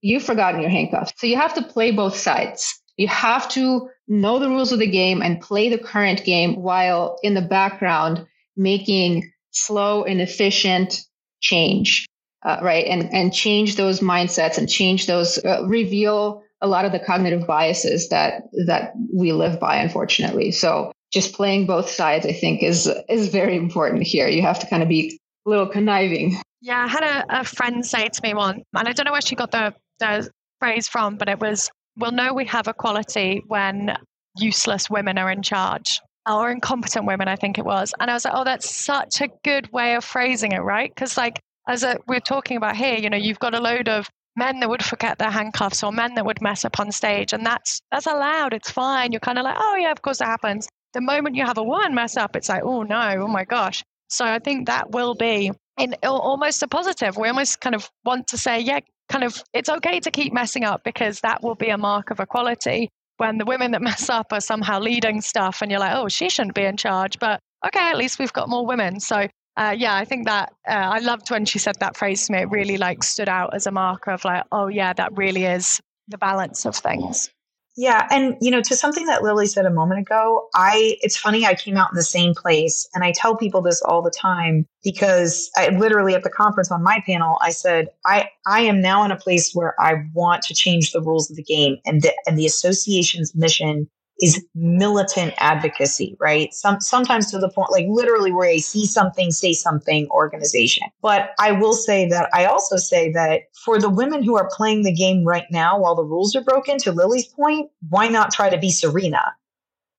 [SPEAKER 2] You've forgotten your handcuffs. So you have to play both sides. You have to know the rules of the game and play the current game while in the background making slow and efficient change, uh, right? And and change those mindsets and change those uh, reveal a lot of the cognitive biases that that we live by, unfortunately. So just playing both sides, I think, is is very important here. You have to kind of be a little conniving.
[SPEAKER 3] Yeah, I had a, a friend say to me once, and I don't know where she got the, the phrase from, but it was we'll know we have equality when useless women are in charge or incompetent women, I think it was. And I was like, oh, that's such a good way of phrasing it, right? Because, like, as a, we're talking about here, you know, you've got a load of men that would forget their handcuffs or men that would mess up on stage, and that's that's allowed. It's fine. You're kind of like, oh yeah, of course it happens. The moment you have a woman mess up, it's like, oh no, oh my gosh. So I think that will be in almost a positive. We almost kind of want to say, yeah, kind of it's okay to keep messing up because that will be a mark of equality when the women that mess up are somehow leading stuff and you're like oh she shouldn't be in charge but okay at least we've got more women. So uh, yeah i think that uh, i loved when she said that phrase to me. It really like stood out as a marker of like oh yeah that really is the balance of things
[SPEAKER 1] Yeah, and you know, to something that Lili said a moment ago, I it's funny I came out in the same place and I tell people this all the time because I literally at the conference on my panel I said I I am now in a place where I want to change the rules of the game and the and the association's mission is militant advocacy, right? Some sometimes to the point like literally where I see something, say something organization. But I will say that I also say that for the women who are playing the game right now while the rules are broken, to Lili's point, why not try to be Serena?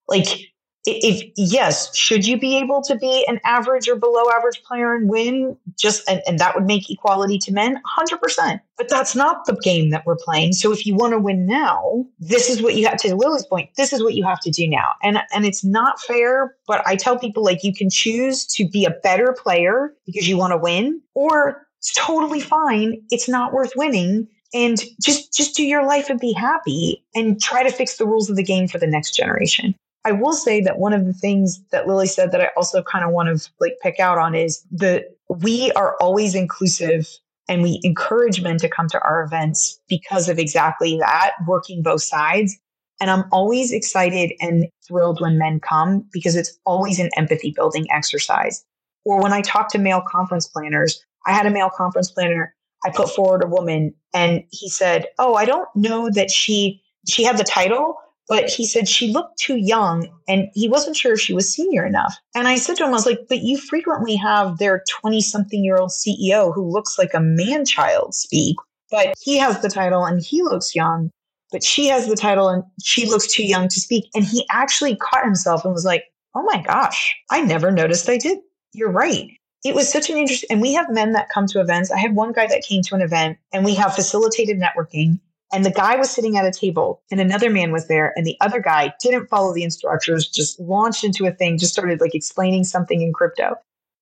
[SPEAKER 1] Like if yes, should you be able to be an average or below average player and win? Just and, and that would make equality to men, hundred percent. But that's not the game that we're playing. So if you want to win now, this is what you have to Lili's point. This is what you have to do now. And and it's not fair. But I tell people like you can choose to be a better player because you want to win, or it's totally fine. It's not worth winning and just just do your life and be happy and try to fix the rules of the game for the next generation I will say that one of the things that Lili said that I also kind of want to like pick out on is that we are always inclusive and we encourage men to come to our events because of exactly that, working both sides. And I'm always excited and thrilled when men come because it's always an empathy building exercise. Or when I talk to male conference planners, I had a male conference planner, I put forward a woman and he said, Oh, I don't know that she, she had the title, but he said she looked too young and he wasn't sure if she was senior enough. And I said to him, I was like, but you frequently have their 20 something year old CEO who looks like a man child speak, but he has the title and he looks young, but she has the title and she looks too young to speak. And he actually caught himself and was like, oh my gosh, I never noticed I did. You're right. It was such an interesting, and we have men that come to events. I had one guy that came to an event and we have facilitated networking and the guy was sitting at a table and another man was there. And the other guy didn't follow the instructions, just launched into a thing, just started like explaining something in crypto.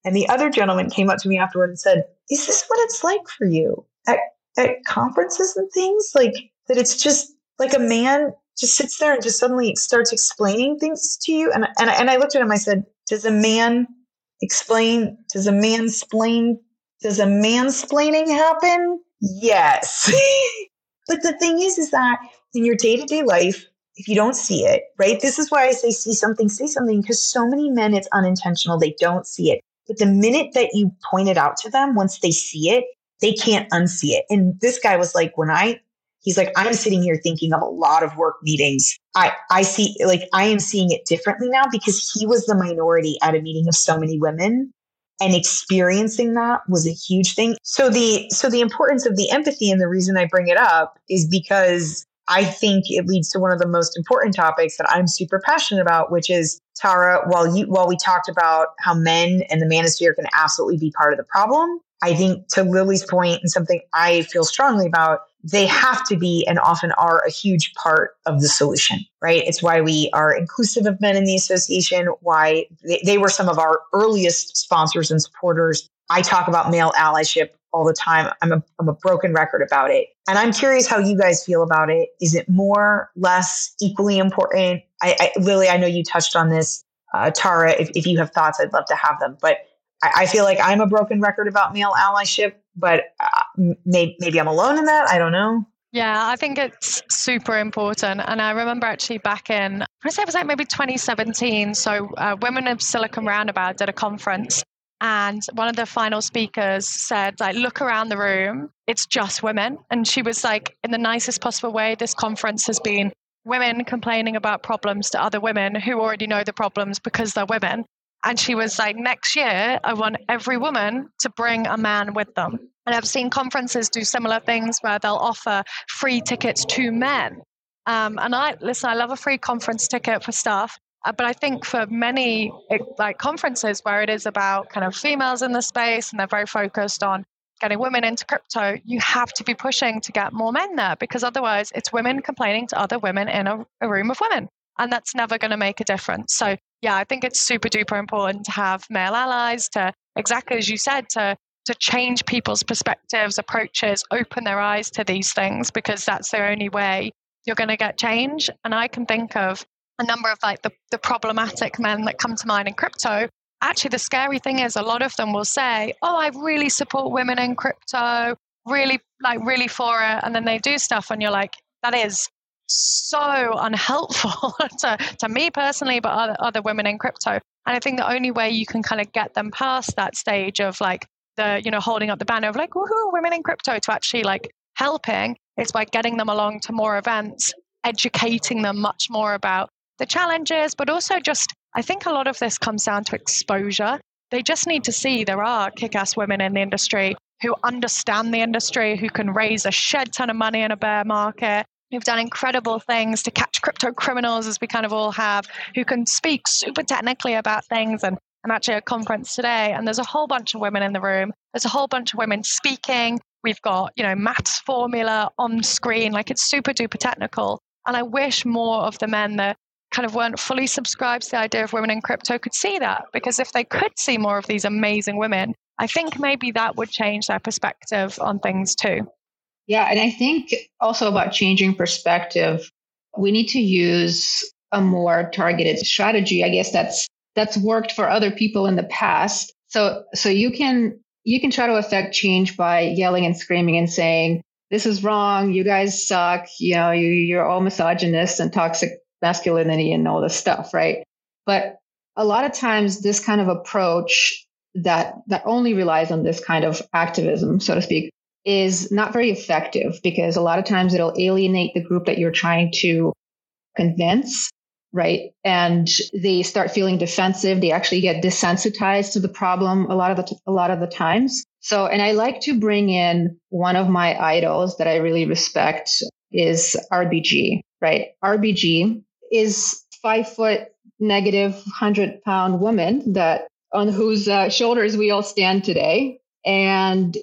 [SPEAKER 1] And the other gentleman came up to me afterward and said, Is this what it's like for you at, at conferences and things? Like that it's just like a man just sits there and just suddenly starts explaining things to you. And, and, and I looked at him, I said, Does a man explain? Does a man explain? Does a mansplaining happen? Yes. But the thing is, is that in your day to day life, if you don't see it, right? This is why I say see something, say something, because so many men, it's unintentional. They don't see it. But the minute that you point it out to them, once they see it, they can't unsee it. And this guy was like, when I, he's like, I'm sitting here thinking of a lot of work meetings. I, I see, like, I am seeing it differently now because he was the minority at a meeting of so many women and experiencing that was a huge thing. So the so the importance of the empathy and the reason I bring it up is because I think it leads to one of the most important topics that I'm super passionate about, which is Tara. While you while we talked about how men and the manosphere can absolutely be part of the problem, I think to Lili's point and something I feel strongly about they have to be and often are a huge part of the solution, right? It's why we are inclusive of men in the association, why they, they, were some of our earliest sponsors and supporters. I talk about male allyship all the time. I'm a, I'm a broken record about it. And I'm curious how you guys feel about it. Is it more, less, equally important? I, I Lili, I know you touched on this. Uh, Tara, if, if you have thoughts, I'd love to have them. But I, I feel like I'm a broken record about male allyship but uh, maybe, maybe I'm alone in that. I don't know.
[SPEAKER 3] Yeah, I think it's super important. And I remember actually back in, I say it was like maybe 2017. So, uh, Women of Silicon Roundabout did a conference. And one of the final speakers said, like, look around the room, it's just women. And she was like, in the nicest possible way, this conference has been women complaining about problems to other women who already know the problems because they're women. And she was like, next year, I want every woman to bring a man with them. And I've seen conferences do similar things where they'll offer free tickets to men. Um, and I listen, I love a free conference ticket for staff. Uh, but I think for many like conferences where it is about kind of females in the space and they're very focused on getting women into crypto, you have to be pushing to get more men there because otherwise it's women complaining to other women in a, a room of women. And that's never going to make a difference. So yeah, I think it's super duper important to have male allies to exactly as you said, to to change people's perspectives, approaches, open their eyes to these things because that's the only way you're going to get change. And I can think of a number of like the, the problematic men that come to mind in crypto. Actually, the scary thing is a lot of them will say, Oh, I really support women in crypto, really, like, really for it. And then they do stuff, and you're like, That is so unhelpful to, to me personally, but other, other women in crypto. And I think the only way you can kind of get them past that stage of like the, you know, holding up the banner of like, woohoo, women in crypto to actually like helping is by getting them along to more events, educating them much more about the challenges, but also just, I think a lot of this comes down to exposure. They just need to see there are kick ass women in the industry who understand the industry, who can raise a shed ton of money in a bear market, who've done incredible things to catch crypto criminals, as we kind of all have, who can speak super technically about things. And I'm actually at a conference today, and there's a whole bunch of women in the room. There's a whole bunch of women speaking. We've got, you know, maths formula on screen, like it's super duper technical. And I wish more of the men that kind of weren't fully subscribed to the idea of women in crypto could see that. Because if they could see more of these amazing women, I think maybe that would change their perspective on things too.
[SPEAKER 2] Yeah. And I think also about changing perspective, we need to use a more targeted strategy. I guess that's that's worked for other people in the past. So so you can you can try to affect change by yelling and screaming and saying, this is wrong. You guys suck. You know, you, you're all misogynists and toxic masculinity and all this stuff. Right. But a lot of times this kind of approach that, that only relies on this kind of activism, so to speak, is not very effective because a lot of times it'll alienate the group that you're trying to convince right? And they start feeling defensive. They actually get desensitized to the problem a lot of the t- a lot of the times. So, and I like to bring in one of my idols that I really respect is RBG, right? RBG is five foot negative hundred pound woman that on whose uh, shoulders we all stand today, and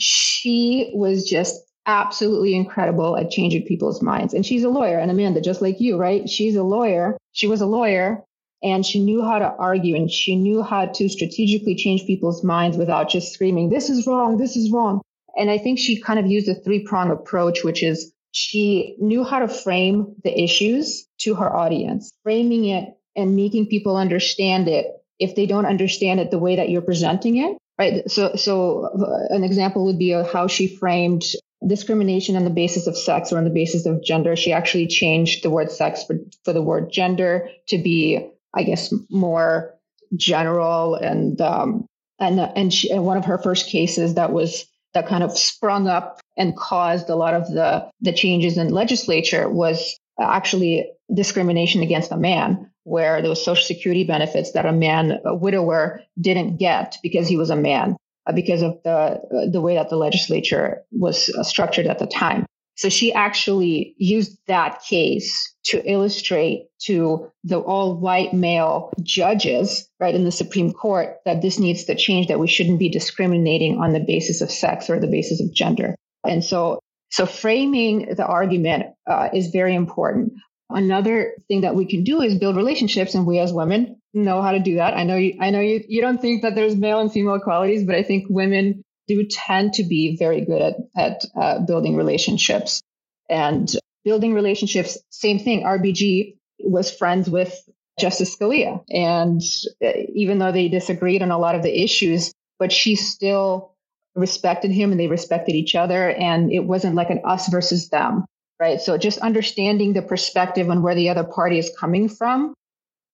[SPEAKER 2] she was just absolutely incredible at changing people's minds. And she's a lawyer. And Amanda, just like you, right? She's a lawyer. She was a lawyer and she knew how to argue and she knew how to strategically change people's minds without just screaming, this is wrong, this is wrong. And I think she kind of used a three prong approach, which is she knew how to frame the issues to her audience, framing it and making people understand it if they don't understand it the way that you're presenting it. Right. So, so uh, an example would be how she framed discrimination on the basis of sex or on the basis of gender. She actually changed the word sex for, for the word gender to be, I guess, more general and um, and and, she, and one of her first cases that was that kind of sprung up and caused a lot of the the changes in legislature was actually discrimination against a man where there was social security benefits that a man a widower didn't get because he was a man uh, because of the uh, the way that the legislature was uh, structured at the time. So she actually used that case to illustrate to the all white male judges, right, in the Supreme Court that this needs to change, that we shouldn't be discriminating on the basis of sex or the basis of gender. And so, so framing the argument uh, is very important. Another thing that we can do is build relationships, and we as women know how to do that. I know you, I know you, you don't think that there's male and female qualities, but I think women do tend to be very good at, at uh, building relationships and building relationships. Same thing. RBG was friends with Justice Scalia. And uh, even though they disagreed on a lot of the issues, but she still respected him and they respected each other. And it wasn't like an us versus them, right? So just understanding the perspective and where the other party is coming from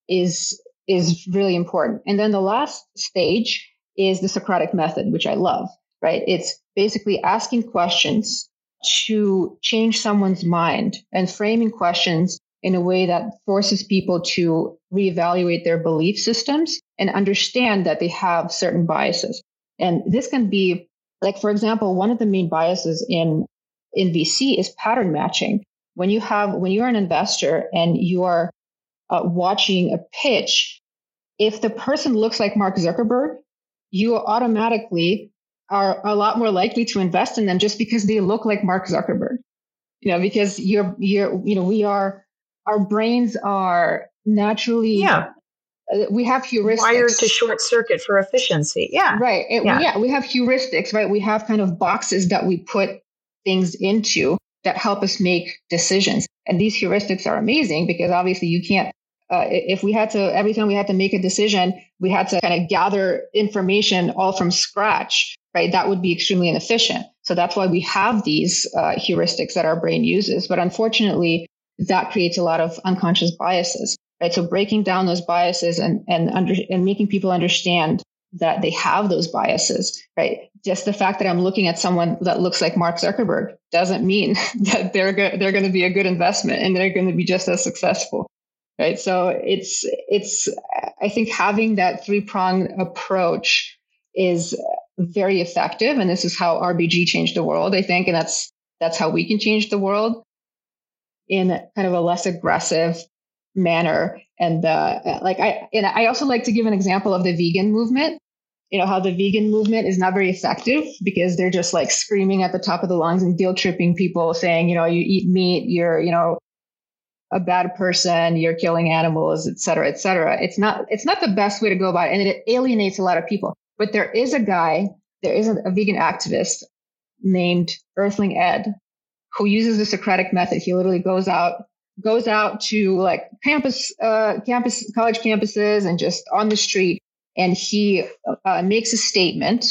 [SPEAKER 2] is is really important. And then the last stage is the Socratic method, which I love, right? It's basically asking questions to change someone's mind and framing questions in a way that forces people to reevaluate their belief systems and understand that they have certain biases. And this can be like, for example, one of the main biases in, in VC is pattern matching. When you have, when you're an investor and you are uh, watching a pitch, if the person looks like Mark Zuckerberg, you automatically are a lot more likely to invest in them just because they look like Mark Zuckerberg. You know, because you're, you're, you know, we are, our brains are naturally,
[SPEAKER 1] yeah.
[SPEAKER 2] Uh, we have heuristics.
[SPEAKER 1] Wired to short circuit for efficiency. Yeah.
[SPEAKER 2] Right. It, yeah. yeah. We have heuristics, right? We have kind of boxes that we put things into that help us make decisions. And these heuristics are amazing because obviously you can't uh, if we had to every time we had to make a decision we had to kind of gather information all from scratch right that would be extremely inefficient so that's why we have these uh, heuristics that our brain uses but unfortunately that creates a lot of unconscious biases, right? So breaking down those biases and, and under, and making people understand that they have those biases, right? Just the fact that I'm looking at someone that looks like Mark Zuckerberg doesn't mean that they're go- they're going to be a good investment and they're going to be just as successful, right? So it's it's I think having that three pronged approach is very effective, and this is how RBG changed the world, I think, and that's that's how we can change the world in kind of a less aggressive manner. And uh, like I, and I also like to give an example of the vegan movement. You know how the vegan movement is not very effective because they're just like screaming at the top of the lungs and guilt tripping people, saying, you know, you eat meat, you're, you know, a bad person, you're killing animals, et cetera, et cetera. It's not, it's not the best way to go about it, and it alienates a lot of people. But there is a guy, there is a, a vegan activist named Earthling Ed who uses the Socratic method. He literally goes out, goes out to like campus, uh, campus, college campuses and just on the street. And he uh, makes a statement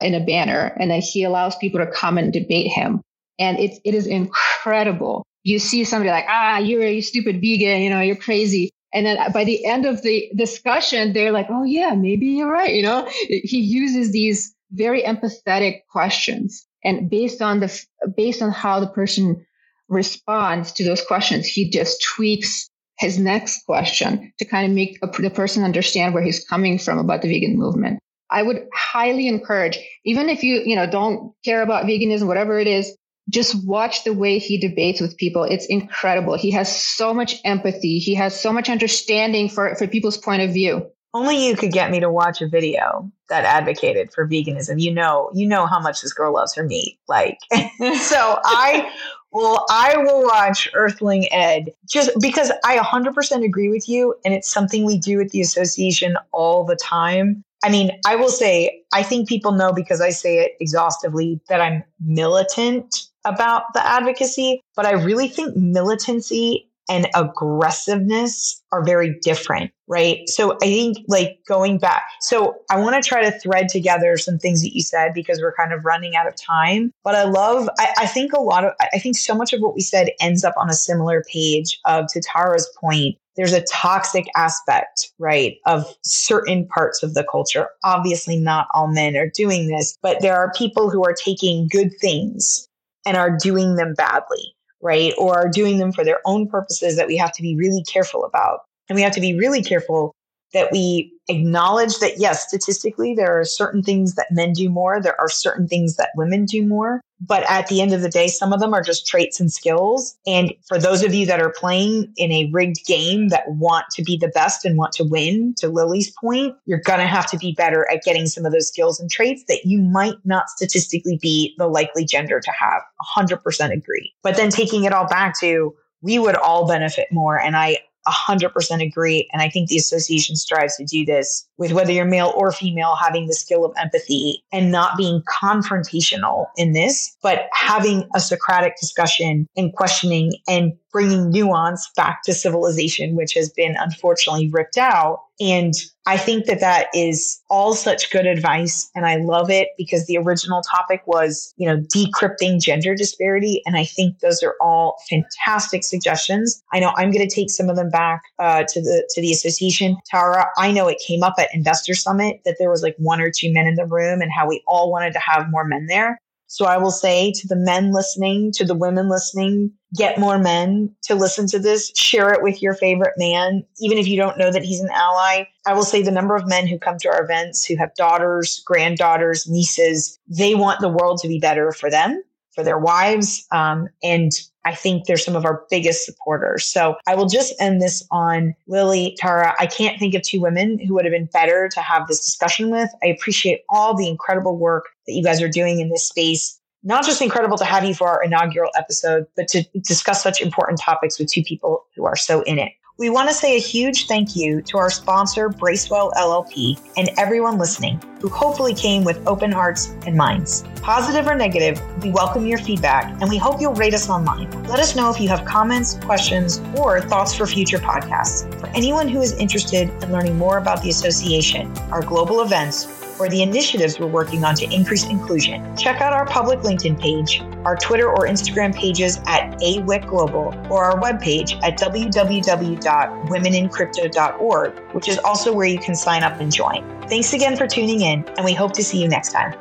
[SPEAKER 2] in a banner and then he allows people to come and debate him. And it, it is incredible. You see somebody like, ah, you're a stupid vegan, you know, you're crazy. And then by the end of the discussion, they're like, oh yeah, maybe you're right. You know, he uses these very empathetic questions and based on the based on how the person responds to those questions he just tweaks his next question to kind of make a, the person understand where he's coming from about the vegan movement. I would highly encourage even if you you know don't care about veganism whatever it is just watch the way he debates with people. It's incredible. He has so much empathy. He has so much understanding for for people's point of view.
[SPEAKER 1] Only you could get me to watch a video that advocated for veganism. You know, you know how much this girl loves her meat. Like, so I will, I will watch Earthling Ed just because I 100% agree with you. And it's something we do at the association all the time. I mean, I will say, I think people know because I say it exhaustively that I'm militant about the advocacy, but I really think militancy and aggressiveness are very different, right? So I think like going back, so I want to try to thread together some things that you said because we're kind of running out of time. But I love, I, I think a lot of, I think so much of what we said ends up on a similar page of to Tara's point. There's a toxic aspect, right, of certain parts of the culture. Obviously, not all men are doing this, but there are people who are taking good things and are doing them badly right? Or are doing them for their own purposes that we have to be really careful about. And we have to be really careful that we acknowledge that yes, statistically, there are certain things that men do more. There are certain things that women do more. But at the end of the day, some of them are just traits and skills. And for those of you that are playing in a rigged game that want to be the best and want to win, to Lili's point, you're going to have to be better at getting some of those skills and traits that you might not statistically be the likely gender to have. 100% agree. But then taking it all back to, we would all benefit more. And I 100% agree. And I think the association strives to do this with whether you're male or female, having the skill of empathy and not being confrontational in this, but having a Socratic discussion and questioning and bringing nuance back to civilization, which has been unfortunately ripped out. And I think that that is all such good advice. And I love it because the original topic was, you know, decrypting gender disparity. And I think those are all fantastic suggestions. I know I'm going to take some of them back uh, to the, to the association. Tara, I know it came up at investor summit that there was like one or two men in the room and how we all wanted to have more men there. So I will say to the men listening, to the women listening, get more men to listen to this, share it with your favorite man, even if you don't know that he's an ally. I will say the number of men who come to our events who have daughters, granddaughters, nieces, they want the world to be better for them, for their wives. Um, and I think they're some of our biggest supporters. So I will just end this on Lili, Tara. I can't think of two women who would have been better to have this discussion with. I appreciate all the incredible work that you guys are doing in this space. Not just incredible to have you for our inaugural episode, but to discuss such important topics with two people who are so in it. We want to say a huge thank you to our sponsor, Bracewell LLP, and everyone listening who hopefully came with open hearts and minds. Positive or negative, we welcome your feedback and we hope you'll rate us online. Let us know if you have comments, questions, or thoughts for future podcasts. For anyone who is interested in learning more about the association, our global events, or the initiatives we're working on to increase inclusion, check out our public LinkedIn page, our Twitter or Instagram pages at AWIC Global, or our webpage at www.womenincrypto.org, which is also where you can sign up and join. Thanks again for tuning in, and we hope to see you next time.